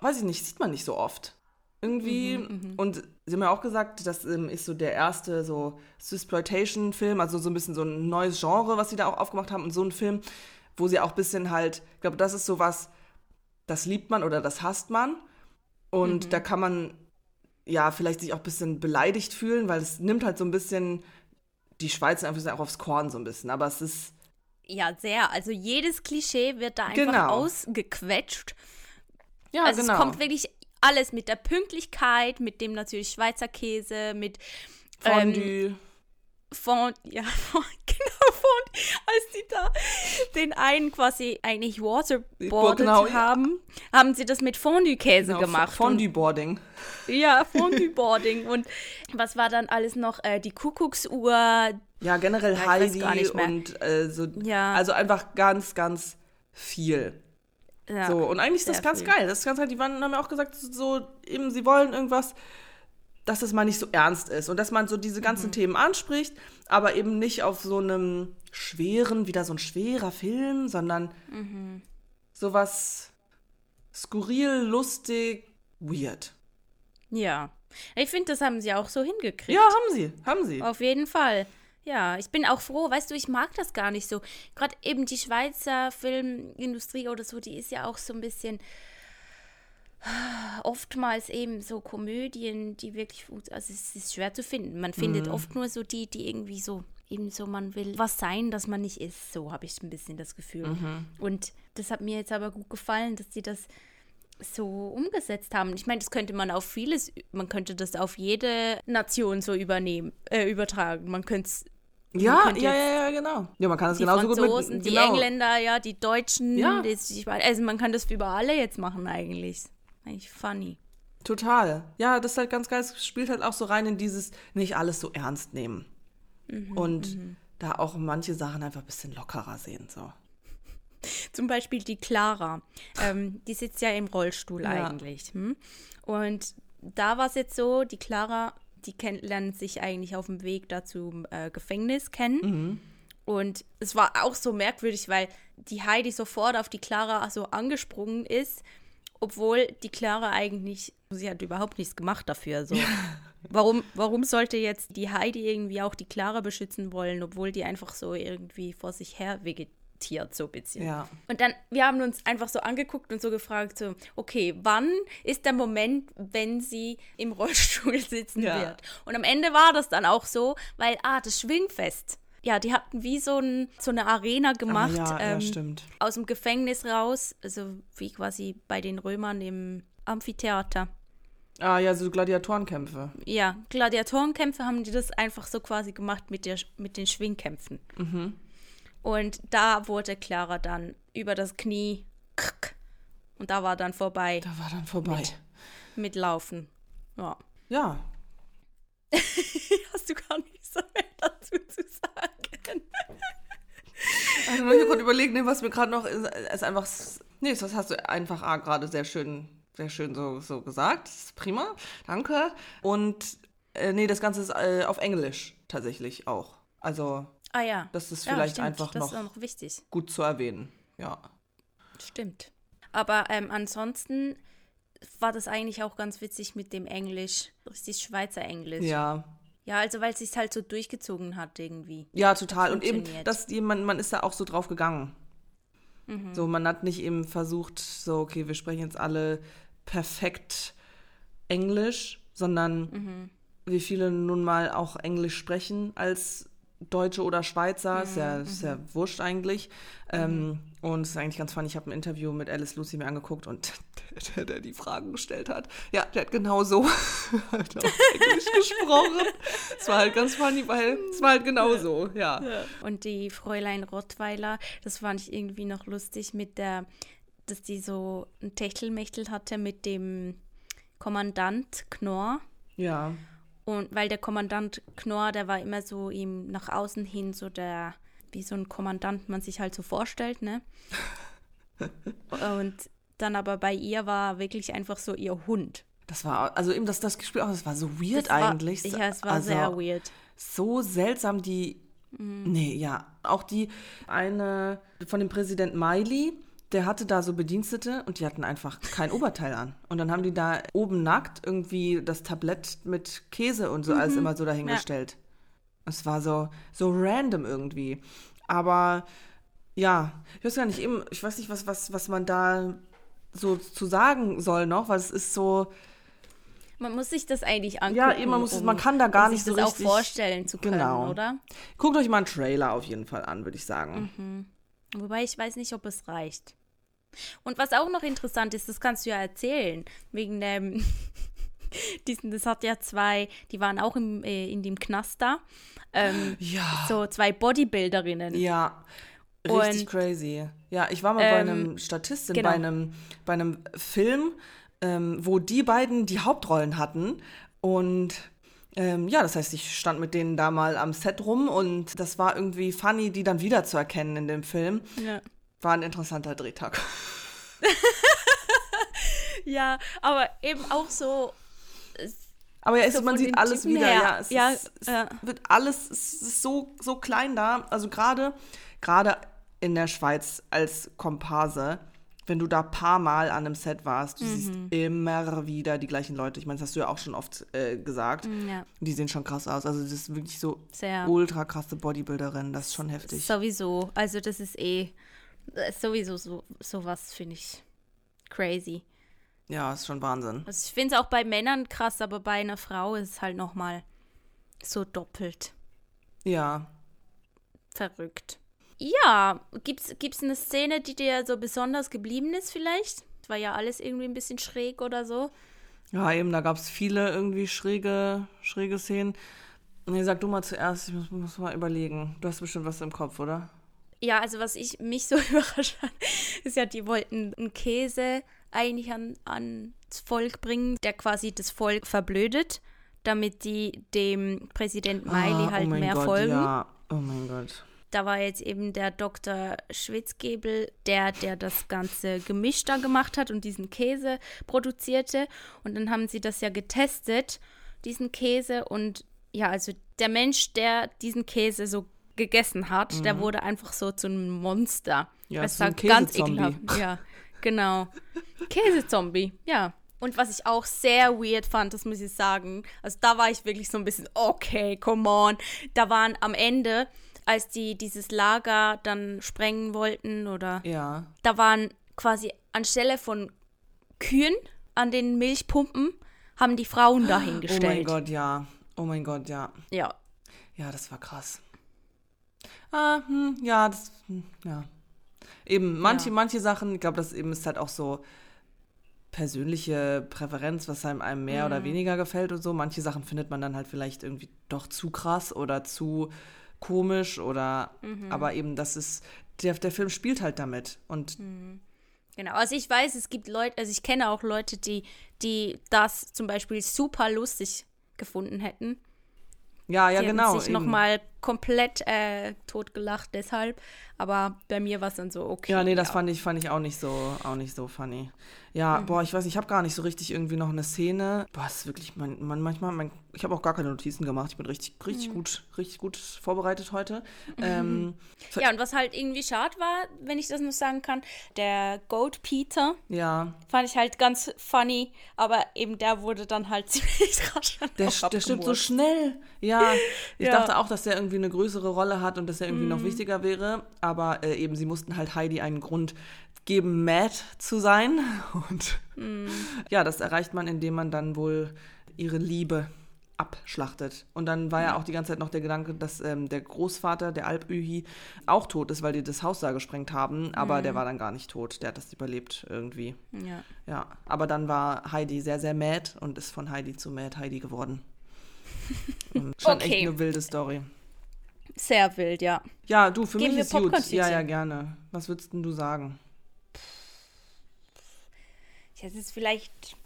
weiß ich nicht, sieht man nicht so oft. Irgendwie, und sie haben ja auch gesagt, das ähm, ist so der erste so Exploitation-Film, also so ein bisschen so ein neues Genre, was sie da auch aufgemacht haben und so ein Film, wo sie auch ein bisschen halt, ich glaube, das ist so was, das liebt man oder das hasst man und da kann man ja vielleicht sich auch ein bisschen beleidigt fühlen, weil es nimmt halt so ein bisschen die Schweiz einfach auch aufs Korn so ein bisschen, aber es ist Ja, sehr. Also jedes Klischee wird da einfach Genau. ausgequetscht. ja also genau. es kommt wirklich alles mit der Pünktlichkeit, mit dem natürlich Schweizer Käse, mit ähm, Fondue. Fond, ja, Fond, genau, Fond, als die da den einen quasi eigentlich waterboardet Genau, ja. haben, haben sie das mit Fondue-Käse Genau, gemacht. Fondue-Boarding. Ja, Fondue-Boarding. und was war dann alles noch? Äh, die Kuckucksuhr. Ja, generell Heidi und äh, so. Ja. Also einfach ganz, ganz viel. Ja, So, und eigentlich ist das ganz viel. geil. Das ist ganz halt, die waren, haben ja auch gesagt, so eben, sie wollen irgendwas, dass es mal nicht so ernst ist und dass man so diese ganzen Mhm. Themen anspricht, aber eben nicht auf so einem schweren, wieder so ein schwerer Film, sondern Mhm. sowas skurril, lustig, weird. Ja. Ich finde, das haben sie auch so hingekriegt. Ja, haben sie, haben sie. Auf jeden Fall. Ja, ich bin auch froh, weißt du, ich mag das gar nicht so. Gerade eben die Schweizer Filmindustrie oder so, die ist ja auch so ein bisschen oftmals eben so Komödien, die wirklich, also es ist schwer zu finden. Man findet Mhm. oft nur so die, die irgendwie so, eben so, man will was sein, das man nicht ist. So habe ich ein bisschen das Gefühl. Mhm. Und das hat mir jetzt aber gut gefallen, dass sie das so umgesetzt haben. Ich meine, das könnte man auf vieles, man könnte das auf jede Nation so übernehmen, äh, übertragen. Man könnte es Ja, ja, ja, ja, genau. Ja, man kann es die genauso gut Franzosen, mit die genau. Engländer, ja, die Deutschen, Ja. die, also man kann das über alle jetzt machen eigentlich. Eigentlich funny. Total. Ja, das ist halt ganz geil. Es spielt halt auch so rein in dieses nicht alles so ernst nehmen. Mhm, und da auch manche Sachen einfach ein bisschen lockerer sehen. So. Zum Beispiel die Clara, ähm, die sitzt ja im Rollstuhl Ja. eigentlich. Hm? Und da war es jetzt so, die Clara, die kennt, lernt sich eigentlich auf dem Weg da zum äh, Gefängnis kennen. Und es war auch so merkwürdig, weil die Heidi sofort auf die Clara so angesprungen ist, obwohl die Clara eigentlich, sie hat überhaupt nichts gemacht dafür. So. Warum, warum sollte jetzt die Heidi irgendwie auch die Clara beschützen wollen, obwohl die einfach so irgendwie vor sich her vegetiert, so ein bisschen. Ja. Und dann, wir haben uns einfach so angeguckt und so gefragt, so, okay, wann ist der Moment, wenn sie im Rollstuhl sitzen Ja. wird? Und am Ende war das dann auch so, weil, ah, das Schwingfest. Ja, die hatten wie so, ein, so eine Arena gemacht. ah, ja, ja, ähm, stimmt. aus dem Gefängnis raus, also wie quasi bei den Römern im Amphitheater. Ah, ja, so Gladiatorenkämpfe. Ja, Gladiatorenkämpfe haben die das einfach so quasi gemacht mit, der, mit den Schwingkämpfen. Und da wurde Clara dann über das Knie krk, und da war dann vorbei Da war dann vorbei. mit Laufen. Ja. Ja. Hast du gar nichts mehr dazu zu sagen? Also, ich gerade überlegen, nee, was mir gerade noch ist, ist einfach. Nee, das hast du einfach ah, gerade sehr schön, sehr schön so, so gesagt. Das ist prima. Danke. Und äh, nee, das Ganze ist äh, auf Englisch tatsächlich auch. Also, Ah ja. das ist ja, vielleicht stimmt, einfach das noch noch wichtig. gut zu erwähnen. Ja. Stimmt. Aber ähm, ansonsten war das eigentlich auch ganz witzig mit dem Englisch, richtig Schweizer Englisch. Ja. Ja, also weil es sich halt so durchgezogen hat irgendwie. Ja, total. Und eben, dass jemand, man ist da auch so drauf gegangen. Mhm. So, man hat nicht eben versucht, so, okay, wir sprechen jetzt alle perfekt Englisch, sondern mhm. wie viele nun mal auch Englisch sprechen als Deutsche oder Schweizer, mhm. ist, ja, ist ja mhm. wurscht eigentlich. Ähm, mhm. und es ist eigentlich ganz funny, ich habe ein Interview mit Alice Lucy mir angeguckt und der, der, die Fragen gestellt hat, ja, der hat genau so halt auf Englisch gesprochen. Es war halt ganz funny, weil es war halt genau so, ja. ja. Und die Fräulein Rottweiler, das fand ich irgendwie noch lustig mit der, dass die so ein Techtelmechtel hatte mit dem Kommandant Knorr. Ja. Und weil der Kommandant Knorr, der war immer so ihm nach außen hin so der, wie so ein Kommandant man sich halt so vorstellt, ne? Und dann aber bei ihr war wirklich einfach so ihr Hund. Das war, also eben das, das Gespräch, das war so weird war, eigentlich. Ja, es war also, sehr weird. So seltsam, die, mhm. nee, ja, auch die eine von dem Präsident Miley, der hatte da so Bedienstete und die hatten einfach kein Oberteil an. Und dann haben die da oben nackt irgendwie das Tablett mit Käse und so mhm. alles immer so dahingestellt. Ja. Es war so, so random irgendwie. Aber ja, ich weiß gar nicht, eben, ich weiß nicht, was, was, was man da so zu sagen soll noch, weil es ist so. Man muss sich das eigentlich angucken. Ja, eben, man, muss, um, man kann da gar um nicht sich so das richtig. auch vorstellen zu können, genau. oder? Guckt euch mal einen Trailer auf jeden Fall an, würde ich sagen. Mhm. Wobei ich weiß nicht, ob es reicht. Und was auch noch interessant ist, das kannst du ja erzählen, wegen dem, diesen, das hat ja zwei, die waren auch im, äh, in dem Knaster, ähm, ja. so zwei Bodybuilderinnen. Ja, richtig Und, crazy. Ja, ich war mal ähm, bei einem Statistin, genau. bei, einem, bei einem Film, ähm, wo die beiden die Hauptrollen hatten und ähm, ja, das heißt, ich stand mit denen da mal am Set rum und das war irgendwie funny, die dann wiederzuerkennen in dem Film. Ja. War ein interessanter Drehtag. ja, aber eben auch so. Aber ja, ist, so man sieht alles Typen wieder. Her. Ja, es, ja, ist, es ja. wird alles, es ist so, so klein da. Also gerade, gerade in der Schweiz als Komparse, wenn du da paar Mal an einem Set warst, du mhm. siehst immer wieder die gleichen Leute. Ich meine, das hast du ja auch schon oft äh, gesagt. Mhm, ja. Die sehen schon krass aus. Also das ist wirklich so Sehr. ultra krasse Bodybuilderin. Das ist schon heftig. Sowieso. Also das ist eh äh, sowieso so sowas finde ich crazy. Ja, ist schon Wahnsinn. Also ich finde es auch bei Männern krass, aber bei einer Frau ist es halt noch mal so doppelt. Ja. Verrückt. Ja, gibt's gibt's eine Szene, die dir so besonders geblieben ist vielleicht? War ja alles irgendwie ein bisschen schräg oder so. Ja, eben, da gab es viele irgendwie schräge, schräge Szenen. Nee, sag du mal zuerst, ich muss, muss mal überlegen. Du hast bestimmt was im Kopf, oder? Ja, also was ich mich so überrascht hat, ist ja, die wollten einen Käse eigentlich an, ans Volk bringen, der quasi das Volk verblödet, damit die dem Präsident Miley ah, halt oh mehr Gott, folgen. Ja. Oh mein Gott. Da war jetzt eben der Dr. Schwitzgebel, der, der das ganze Gemisch da gemacht hat und diesen Käse produzierte. Und dann haben sie das ja getestet, diesen Käse. Und ja, also der Mensch, der diesen Käse so gegessen hat, mhm. der wurde einfach so zu einem Monster. Ja, es war ganz ekelhaft. Ja, genau. Käsezombie, ja. Und was ich auch sehr weird fand, das muss ich sagen, also da war ich wirklich so ein bisschen, okay, come on. Da waren am Ende, als die dieses Lager dann sprengen wollten oder ja. da waren quasi anstelle von Kühen an den Milchpumpen, haben die Frauen dahingestellt. Oh mein Gott, ja. Oh mein Gott, ja. Ja. Ja, das war krass. Ah, hm, ja, das, hm, ja. Eben, manche, ja. manche Sachen, ich glaube, das eben ist halt auch so persönliche Präferenz, was einem, einem mehr mhm. oder weniger gefällt und so. Manche Sachen findet man dann halt vielleicht irgendwie doch zu krass oder zu komisch oder, mhm. aber eben, das ist, der, der Film spielt halt damit und mhm. Genau, also ich weiß, es gibt Leute, also ich kenne auch Leute, die, die das zum Beispiel super lustig gefunden hätten. Ja, ja, die genau. sich nochmal komplett äh, totgelacht deshalb. Aber bei mir war es dann so okay. Ja, nee, das ja. fand ich fand ich auch nicht so auch nicht so funny. Ja, mhm. boah, ich weiß, ich habe gar nicht so richtig irgendwie noch eine Szene. Boah, ist wirklich man, man manchmal mein, ich habe auch gar keine Notizen gemacht. Ich bin richtig richtig mhm. gut richtig gut vorbereitet heute. Mhm. Ähm, ja, und was halt irgendwie schade war, wenn ich das nur sagen kann, der Goat Peter. Ja. Fand ich halt ganz funny, aber eben der wurde dann halt ziemlich rasch Der, der stirbt so schnell. Ja, ich ja. dachte auch, dass der irgendwie eine größere Rolle hat und dass er irgendwie noch mhm. wichtiger wäre, aber äh, eben sie mussten halt Heidi einen Grund geben, mad zu sein. Und mm. ja, das erreicht man, indem man dann wohl ihre Liebe abschlachtet. Und dann war ja auch die ganze Zeit noch der Gedanke, dass ähm, der Großvater, der Alp-Ühi, auch tot ist, weil die das Haus da gesprengt haben. Aber mhm. der war dann gar nicht tot. Der hat das überlebt irgendwie. Ja. Ja. Aber dann war Heidi sehr, sehr mad und ist von Heidi zu Mad Heidi geworden. schon okay. echt eine wilde Story. Sehr wild, ja. Ja, du, für Geben mich ist gut. Ja, ja, gerne. Was würdest denn du sagen? Ich hätte jetzt vielleicht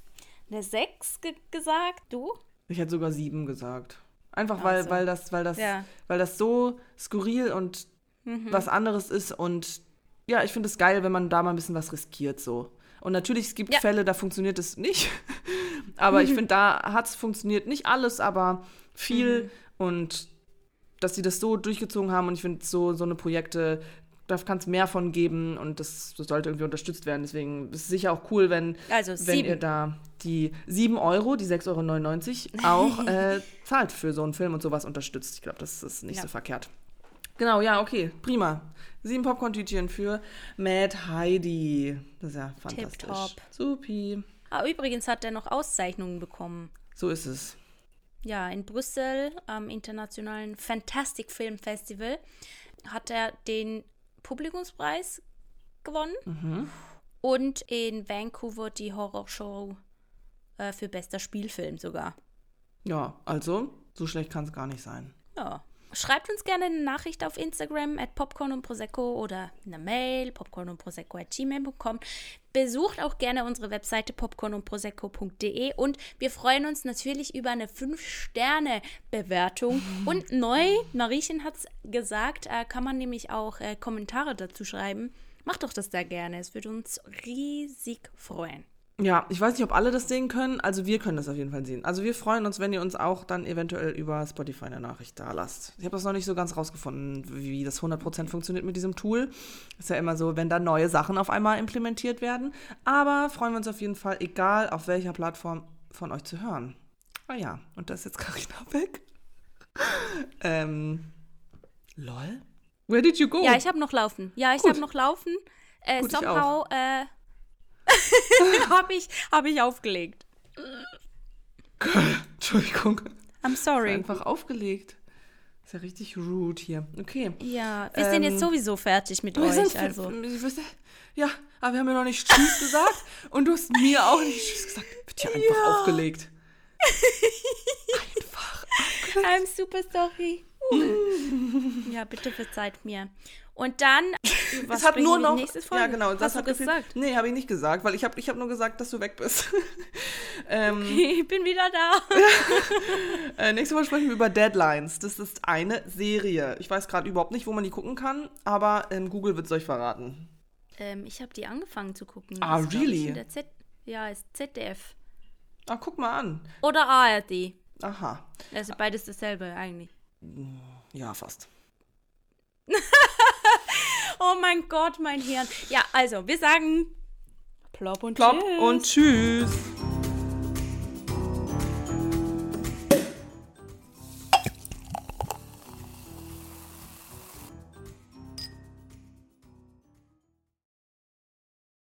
eine 6 ge gesagt, du? Ich hätte sogar 7 gesagt. Einfach weil, so. weil, das, weil, das, ja. weil das so skurril und mhm. was anderes ist und ja, ich finde es geil, wenn man da mal ein bisschen was riskiert so. Und natürlich, es gibt ja. Fälle, da funktioniert es nicht. aber ich finde, da hat es funktioniert. Nicht alles, aber viel. Mhm. Und dass sie das so durchgezogen haben und ich finde, so, so eine Projekte, da kann es mehr von geben und das, das, sollte irgendwie unterstützt werden. Deswegen ist es sicher auch cool, wenn, also wenn ihr da die 7 Euro, die 6,99 Euro auch äh, zahlt für so einen Film und sowas unterstützt. Ich glaube, das ist nicht ja. so verkehrt. Genau, ja, okay, prima. Sieben Popcorn-Tütchen für Mad Heidi. Das ist ja fantastisch. Tip-top. Supi. Ah, übrigens hat er noch Auszeichnungen bekommen. So ist es ja, in Brüssel am internationalen Fantastic Film Festival hat er den Publikumspreis gewonnen mhm. und in Vancouver die Horrorshow äh, für bester Spielfilm sogar. Ja, also so schlecht kann es gar nicht sein. Ja. Schreibt uns gerne eine Nachricht auf Instagram at Popcorn und Prosecco oder eine Mail popcorn und Prosecco at gmail.com. Besucht auch gerne unsere Webseite popcornundprosecco.de und wir freuen uns natürlich über eine 5-Sterne-Bewertung. Und neu, Mariechen hat es gesagt, äh, kann man nämlich auch äh, Kommentare dazu schreiben. Macht doch das da gerne, es würde uns riesig freuen. Ja, ich weiß nicht, ob alle das sehen können. Also wir können das auf jeden Fall sehen. Also wir freuen uns, wenn ihr uns auch dann eventuell über Spotify eine Nachricht da lasst. Ich habe das noch nicht so ganz rausgefunden, wie das 100% funktioniert mit diesem Tool. Ist ja immer so, wenn da neue Sachen auf einmal implementiert werden. Aber freuen wir uns auf jeden Fall, egal auf welcher Plattform von euch zu hören. Ah ja, und da ist jetzt Carina weg. ähm, lol? Where did you go? Ja, ich habe noch laufen. Ja, ich habe noch laufen. Äh, Gut, somehow, äh, habe ich, hab ich aufgelegt. Entschuldigung. I'm sorry. Einfach aufgelegt. Ist ja richtig rude hier. Okay. Ja, wir ähm, sind jetzt ähm, sowieso fertig mit euch. Sind, also. Ja, aber wir haben ja noch nicht Tschüss gesagt und du hast mir auch nicht Tschüss gesagt. Wird hier einfach ja. aufgelegt. einfach aufgelegt. I'm super sorry. ja, bitte verzeiht mir. Und dann, was es hat nur noch, ja genau, das Hast hat du gesagt? Nee, habe ich nicht gesagt, weil ich habe ich hab nur gesagt, dass du weg bist. ähm, okay, ich bin wieder da. äh, nächstes Mal sprechen wir über Deadlines. Das ist eine Serie. Ich weiß gerade überhaupt nicht, wo man die gucken kann, aber ähm, Google wird es euch verraten. Ähm, ich habe die angefangen zu gucken. Ah, das really? Z ja, ist ZDF. Ah, guck mal an. Oder ARD. Aha. Also beides dasselbe eigentlich. Ja, fast. Oh mein Gott, mein Hirn. Ja, also, wir sagen plopp und Plopp tschüss. und tschüss.